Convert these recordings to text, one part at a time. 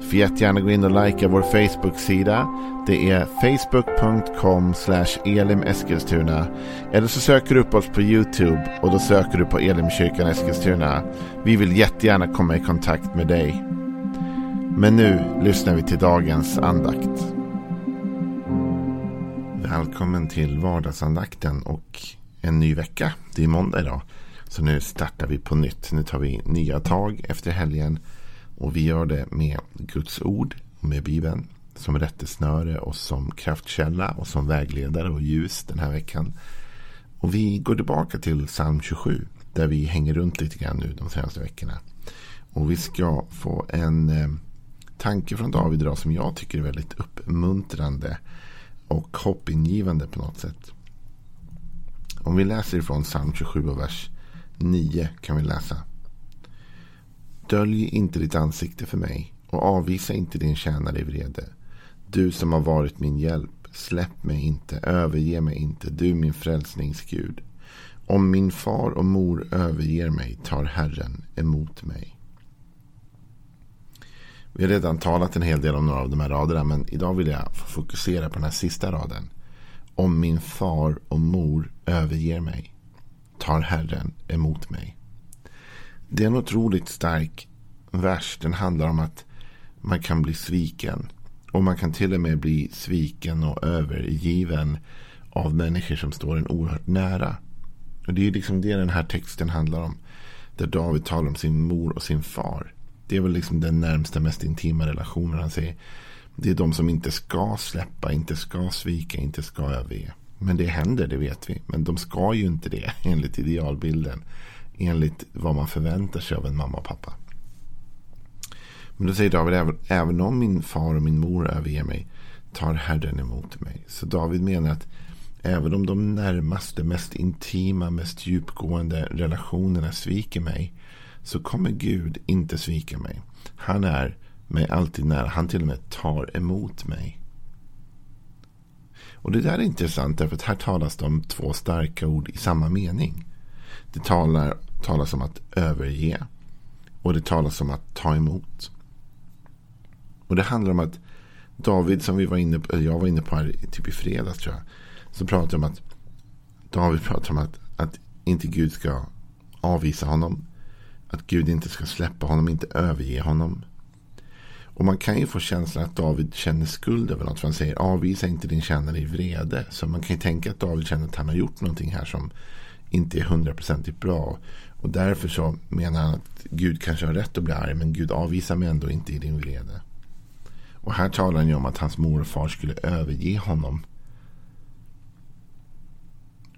Du får jättegärna gå in och likea vår Facebook-sida. Det är facebook.com elimeskilstuna. Eller så söker du upp oss på YouTube och då söker du på Elimkyrkan Eskilstuna. Vi vill jättegärna komma i kontakt med dig. Men nu lyssnar vi till dagens andakt. Välkommen till vardagsandakten och en ny vecka. Det är måndag idag. Så nu startar vi på nytt. Nu tar vi nya tag efter helgen. Och vi gör det med Guds ord, med Bibeln som rättesnöre och som kraftkälla och som vägledare och ljus den här veckan. Och vi går tillbaka till psalm 27 där vi hänger runt lite grann nu de senaste veckorna. Och vi ska få en eh, tanke från David idag som jag tycker är väldigt uppmuntrande och hoppingivande på något sätt. Om vi läser ifrån psalm 27 och vers 9 kan vi läsa. Dölj inte ditt ansikte för mig och avvisa inte din tjänare i vrede. Du som har varit min hjälp, släpp mig inte, överge mig inte, du min frälsningsgud. Om min far och mor överger mig tar Herren emot mig. Vi har redan talat en hel del om några av de här raderna men idag vill jag fokusera på den här sista raden. Om min far och mor överger mig tar Herren emot mig. Det är en otroligt stark vers. Den handlar om att man kan bli sviken. Och man kan till och med bli sviken och övergiven av människor som står en oerhört nära. Och det är liksom det den här texten handlar om. Där David talar om sin mor och sin far. Det är väl liksom den närmsta, mest intima relationen han säger. Det är de som inte ska släppa, inte ska svika, inte ska överge. Men det händer, det vet vi. Men de ska ju inte det enligt idealbilden. Enligt vad man förväntar sig av en mamma och pappa. Men då säger David, även, om min far och min mor överger mig tar Herren emot mig. Så David menar att även om de närmaste, mest intima, mest djupgående relationerna sviker mig så kommer Gud inte svika mig. Han är mig alltid nära. Han till och med tar emot mig. Och det där är intressant därför att här talas det om två starka ord i samma mening. Det talar, talas om att överge och det talas om att ta emot. Och det handlar om att David som vi var inne på, jag var inne på här typ i fredags tror jag. Så pratade om att David pratar om att, att inte Gud ska avvisa honom. Att Gud inte ska släppa honom, inte överge honom. Och man kan ju få känslan att David känner skuld över något. För han säger avvisa inte din tjänare i vrede. Så man kan ju tänka att David känner att han har gjort någonting här som inte är hundraprocentigt bra. Och därför så menar han att Gud kanske har rätt att bli arg. Men Gud avvisar mig ändå inte i din vrede. Och här talar han ju om att hans mor och far skulle överge honom.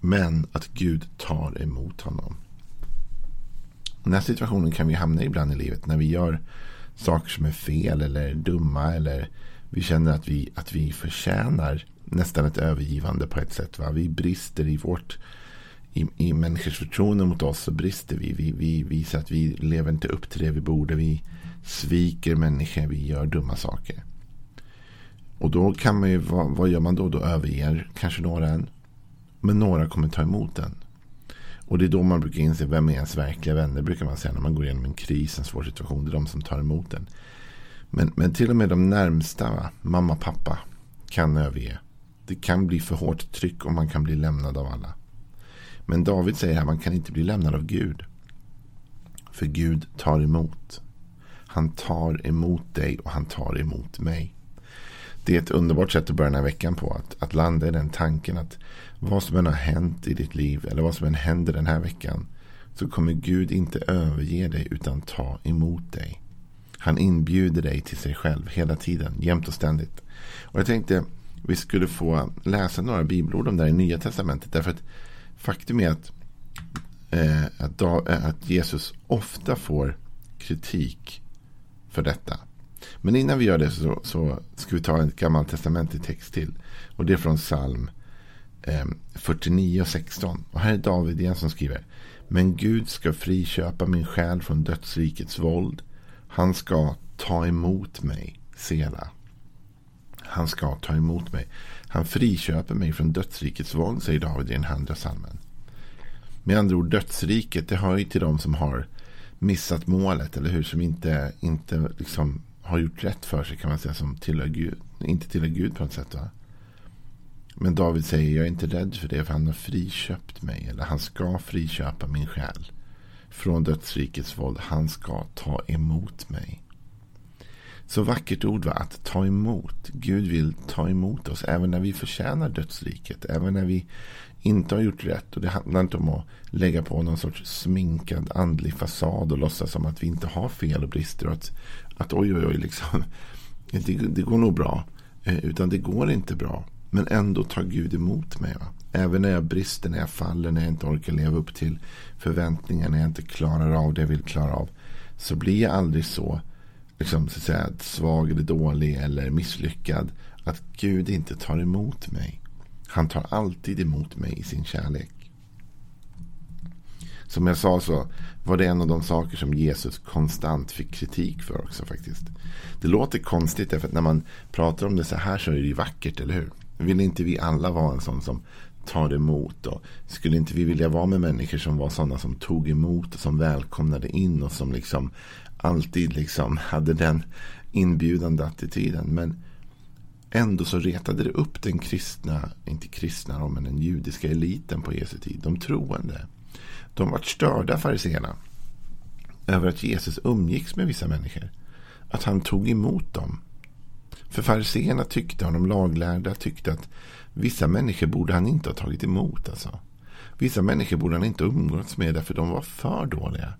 Men att Gud tar emot honom. Den här situationen kan vi hamna i ibland i livet. När vi gör saker som är fel eller dumma. Eller vi känner att vi, att vi förtjänar nästan ett övergivande på ett sätt. Va? Vi brister i vårt i, i människors förtroende mot oss så brister vi. vi. Vi visar att vi lever inte upp till det vi borde. Vi sviker människor. Vi gör dumma saker. Och då kan man ju, vad, vad gör man då? Då överger kanske några en. Men några kommer ta emot den. Och det är då man brukar inse vem är ens verkliga vänner. Brukar man säga när man går igenom en kris, en svår situation. Det är de som tar emot den. Men, men till och med de närmsta, va? mamma, pappa, kan överge. Det kan bli för hårt tryck och man kan bli lämnad av alla. Men David säger här, man kan inte bli lämnad av Gud. För Gud tar emot. Han tar emot dig och han tar emot mig. Det är ett underbart sätt att börja den här veckan på. Att, att landa i den tanken att vad som än har hänt i ditt liv eller vad som än händer den här veckan så kommer Gud inte överge dig utan ta emot dig. Han inbjuder dig till sig själv hela tiden, jämt och ständigt. Och jag tänkte vi skulle få läsa några bibelord om det här i Nya Testamentet. Därför att faktum är att, eh, att, eh, att Jesus ofta får kritik för detta. Men innan vi gör det så, så ska vi ta en gammaltestamentlig text till. Och det är från psalm eh, 49 och 16. Och här är David igen som skriver. Men Gud ska friköpa min själ från dödsrikets våld. Han ska ta emot mig, Sela. Han ska ta emot mig. Han friköper mig från dödsrikets våld, säger David i den andra salmen. Med andra ord, dödsriket, det hör ju till de som har missat målet, eller hur? Som inte, inte liksom har gjort rätt för sig, kan man säga, som tillhör Gud. Inte tillhör Gud på något sätt, va? Men David säger, jag är inte rädd för det, för han har friköpt mig. Eller han ska friköpa min själ. Från dödsrikets våld. Han ska ta emot mig. Så vackert ord var Att ta emot. Gud vill ta emot oss. Även när vi förtjänar dödsriket. Även när vi inte har gjort rätt. Och det handlar inte om att lägga på någon sorts sminkad andlig fasad. Och låtsas som att vi inte har fel och brister. Och att, att oj oj oj liksom. Det, det går nog bra. Eh, utan det går inte bra. Men ändå tar Gud emot mig. Va? Även när jag brister, när jag faller, när jag inte orkar leva upp till förväntningarna, När jag inte klarar av det jag vill klara av. Så blir jag aldrig så liksom, så att säga, svag eller dålig eller misslyckad. Att Gud inte tar emot mig. Han tar alltid emot mig i sin kärlek. Som jag sa så var det en av de saker som Jesus konstant fick kritik för också faktiskt. Det låter konstigt därför att när man pratar om det så här så är det ju vackert, eller hur? Vill inte vi alla vara en sån som tar emot? Och skulle inte vi vilja vara med människor som var sådana som tog emot och som välkomnade in och som liksom alltid liksom hade den inbjudande attityden. Men ändå så retade det upp den kristna, inte kristna då, men den judiska eliten på Jesu tid. De troende. De var störda fariséerna. Över att Jesus umgicks med vissa människor. Att han tog emot dem. För fariséerna tyckte, och de laglärda tyckte att vissa människor borde han inte ha tagit emot. Alltså. Vissa människor borde han inte umgåtts med därför de var för dåliga.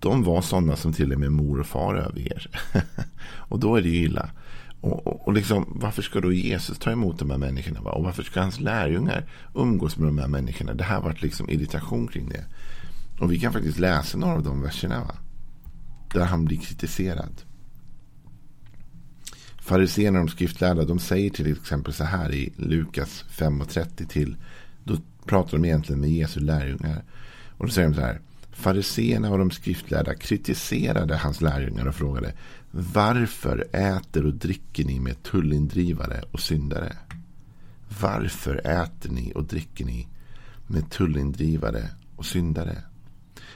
De var sådana som till och med mor och far överger. och då är det ju illa. Och, och, och liksom, varför ska då Jesus ta emot de här människorna? Va? Och varför ska hans lärjungar umgås med de här människorna? Det här varit liksom irritation kring det. Och vi kan faktiskt läsa några av de verserna. Va? Där han blir kritiserad. Fariséerna och de skriftlärda de säger till exempel så här i Lukas 5.30 till. Då pratar de egentligen med Jesu lärjungar. Och då säger de så här. Fariséerna och de skriftlärda kritiserade hans lärjungar och frågade Varför äter och dricker ni med tullindrivare och syndare? Varför äter ni och dricker ni med tullindrivare och syndare?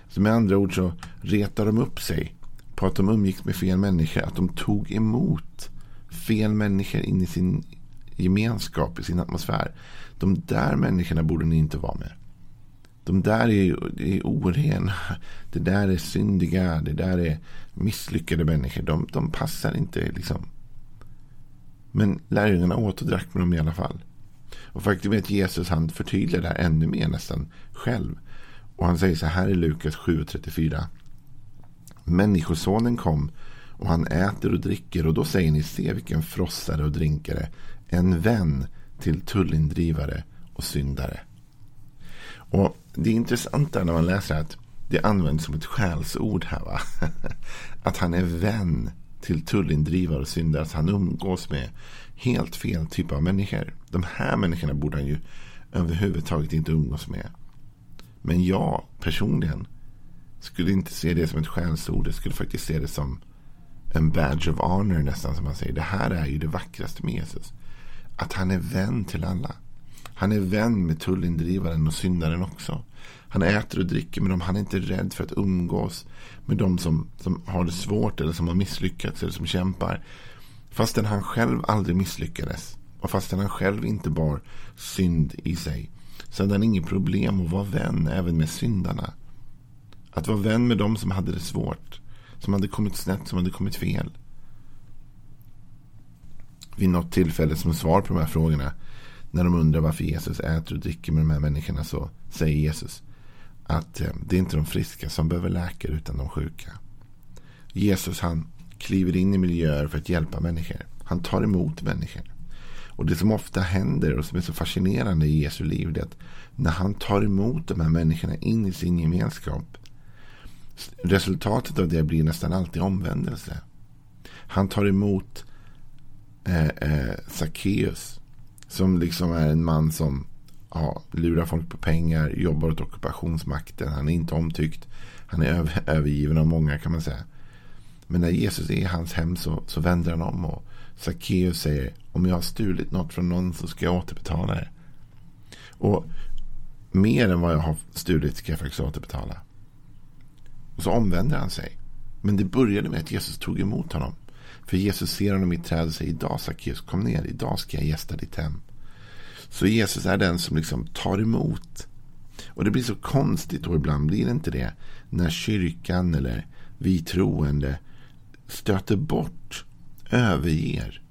Så med andra ord så retar de upp sig på att de umgicks med fel människor. Att de tog emot fel människor in i sin gemenskap, i sin atmosfär. De där människorna borde ni inte vara med. De där är, är orena. Det där är syndiga. Det där är misslyckade människor. De, de passar inte liksom. Men lärjungarna åt och drack med dem i alla fall. Och faktum är att Jesus han förtydligar det här ännu mer nästan själv. Och han säger så här i Lukas 7.34. Människosonen kom och han äter och dricker och då säger ni se vilken frossare och drinkare. En vän till tullindrivare och syndare. Och det intressanta när man läser att det används som ett skällsord här. Va? Att han är vän till tullindrivare och syndare. Att han umgås med helt fel typ av människor. De här människorna borde han ju överhuvudtaget inte umgås med. Men jag personligen skulle inte se det som ett skällsord. Jag skulle faktiskt se det som en badge of honor nästan som man säger. Det här är ju det vackraste med Jesus. Att han är vän till alla. Han är vän med tullindrivaren och syndaren också. Han äter och dricker med dem. Han är inte rädd för att umgås med dem som, som har det svårt eller som har misslyckats eller som kämpar. Fastän han själv aldrig misslyckades. Och fastän han själv inte bar synd i sig. Så hade han inget problem att vara vän även med syndarna. Att vara vän med dem som hade det svårt. Som hade kommit snett, som hade kommit fel. Vid något tillfälle som svar på de här frågorna när de undrar varför Jesus äter och dricker med de här människorna så säger Jesus att eh, det är inte de friska som behöver läkare utan de sjuka. Jesus han kliver in i miljöer för att hjälpa människor. Han tar emot människor. Och det som ofta händer och som är så fascinerande i Jesu liv är att när han tar emot de här människorna in i sin gemenskap resultatet av det blir nästan alltid omvändelse. Han tar emot eh, eh, Sackeus som liksom är en man som ja, lurar folk på pengar, jobbar åt ockupationsmakten. Han är inte omtyckt. Han är över, övergiven av många kan man säga. Men när Jesus är i hans hem så, så vänder han om och Sackeus säger om jag har stulit något från någon så ska jag återbetala det. Och mer än vad jag har stulit ska jag faktiskt återbetala. Och så omvänder han sig. Men det började med att Jesus tog emot honom. För Jesus ser honom i träd och säger idag Sackeus kom ner, idag ska jag gästa ditt hem. Så Jesus är den som liksom tar emot. Och det blir så konstigt och ibland blir det inte det. När kyrkan eller vi troende stöter bort, överger.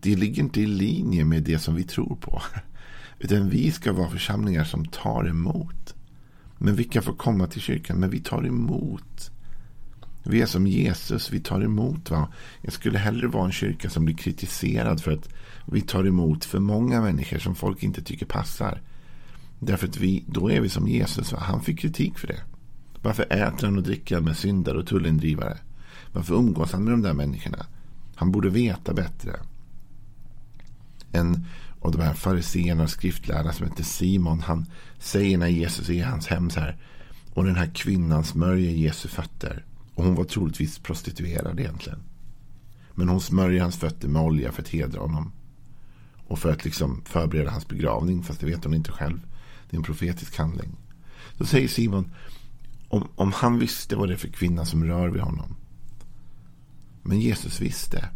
Det ligger inte i linje med det som vi tror på. Utan vi ska vara församlingar som tar emot. Men vilka får komma till kyrkan? Men vi tar emot. Vi är som Jesus, vi tar emot. Va? Jag skulle hellre vara en kyrka som blir kritiserad för att vi tar emot för många människor som folk inte tycker passar. Därför att vi, då är vi som Jesus. Va? Han fick kritik för det. Varför äter han och dricker med syndare och tullindrivare? Varför umgås han med de där människorna? Han borde veta bättre. En och de här fariséerna och skriftlärarna som heter Simon. Han säger när Jesus är i hans hem så här. Och den här kvinnan smörjer Jesu fötter. Och hon var troligtvis prostituerad egentligen. Men hon smörjer hans fötter med olja för att hedra honom. Och för att liksom förbereda hans begravning. Fast det vet hon inte själv. Det är en profetisk handling. Då säger Simon. Om, om han visste vad det är för kvinna som rör vid honom. Men Jesus visste.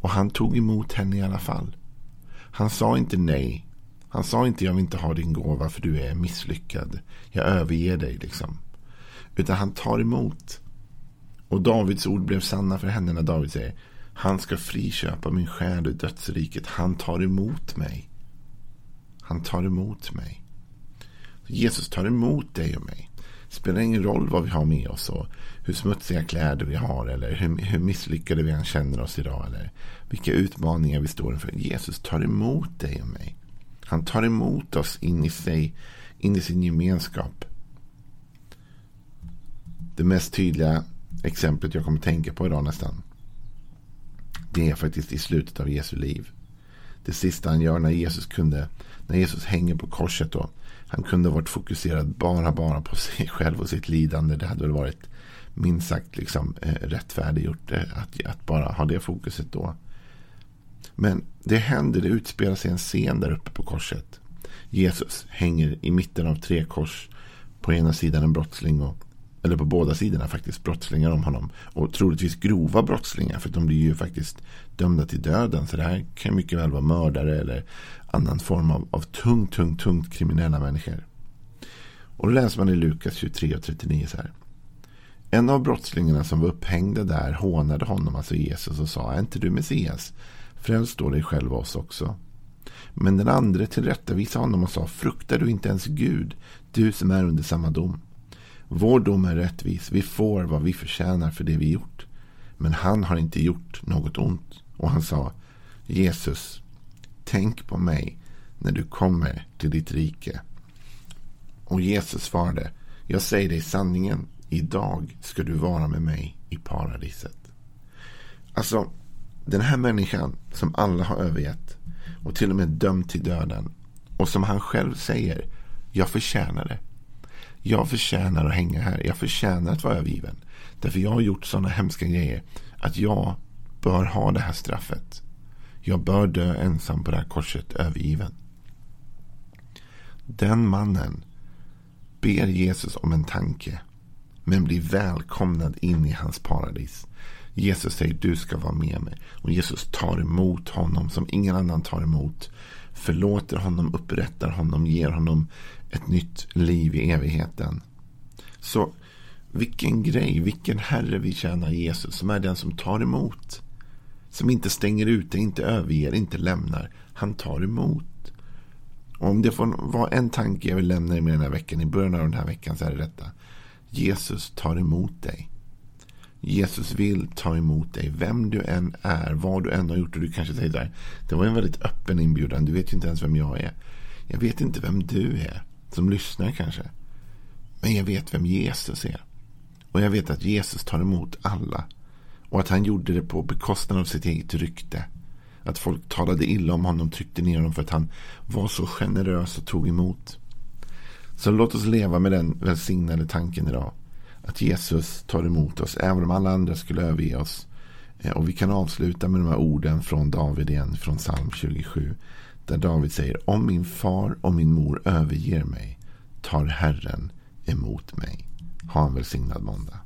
Och han tog emot henne i alla fall. Han sa inte nej. Han sa inte jag vill inte ha din gåva för du är misslyckad. Jag överger dig liksom. Utan han tar emot. Och Davids ord blev sanna för henne när David säger Han ska friköpa min själ ur dödsriket. Han tar emot mig. Han tar emot mig. Jesus tar emot dig och mig. Det spelar ingen roll vad vi har med oss och hur smutsiga kläder vi har eller hur, hur misslyckade vi än känner oss idag eller vilka utmaningar vi står inför. Jesus tar emot dig och mig. Han tar emot oss in i sig, in i sin gemenskap. Det mest tydliga exemplet jag kommer tänka på idag nästan. Det är faktiskt i slutet av Jesu liv. Det sista han gör när Jesus kunde, när Jesus hänger på korset då. Han kunde ha varit fokuserad bara, bara på sig själv och sitt lidande. Det hade väl varit minst sagt liksom, eh, rättfärdiggjort eh, att, att bara ha det fokuset då. Men det händer, det utspelar sig en scen där uppe på korset. Jesus hänger i mitten av tre kors. På ena sidan en brottsling och eller på båda sidorna faktiskt brottslingar om honom. Och troligtvis grova brottslingar för de blir ju faktiskt dömda till döden. Så det här kan mycket väl vara mördare eller annan form av, av tungt, tungt, tungt kriminella människor. Och då läser man i Lukas 23 och 39 så här. En av brottslingarna som var upphängda där hånade honom, alltså Jesus, och sa, är inte du Messias? Fräls då dig själv och oss också. Men den andre tillrättavisade honom och sa, fruktar du inte ens Gud, du som är under samma dom? Vår dom är rättvis, vi får vad vi förtjänar för det vi gjort. Men han har inte gjort något ont. Och han sa, Jesus, tänk på mig när du kommer till ditt rike. Och Jesus svarade, jag säger dig sanningen, idag ska du vara med mig i paradiset. Alltså, den här människan som alla har övergett och till och med dömt till döden och som han själv säger, jag förtjänar det. Jag förtjänar att hänga här. Jag förtjänar att vara övergiven. Därför jag har gjort sådana hemska grejer att jag bör ha det här straffet. Jag bör dö ensam på det här korset övergiven. Den mannen ber Jesus om en tanke men blir välkomnad in i hans paradis. Jesus säger du ska vara med mig. Och Jesus tar emot honom som ingen annan tar emot. Förlåter honom, upprättar honom, ger honom ett nytt liv i evigheten. Så vilken grej, vilken herre vi tjänar Jesus som är den som tar emot. Som inte stänger ute, inte överger, inte lämnar. Han tar emot. Och om det får vara en tanke jag vill lämna med den här veckan, i början av den här veckan så är det detta. Jesus tar emot dig. Jesus vill ta emot dig, vem du än är, vad du än har gjort. Och du kanske säger där, det var en väldigt öppen inbjudan, du vet ju inte ens vem jag är. Jag vet inte vem du är, som lyssnar kanske. Men jag vet vem Jesus är. Och jag vet att Jesus tar emot alla. Och att han gjorde det på bekostnad av sitt eget rykte. Att folk talade illa om honom, tryckte ner honom för att han var så generös och tog emot. Så låt oss leva med den välsignade tanken idag. Att Jesus tar emot oss, även om alla andra skulle överge oss. Eh, och vi kan avsluta med de här orden från David igen, från psalm 27. Där David säger, om min far och min mor överger mig, tar Herren emot mig. Ha en välsignad måndag.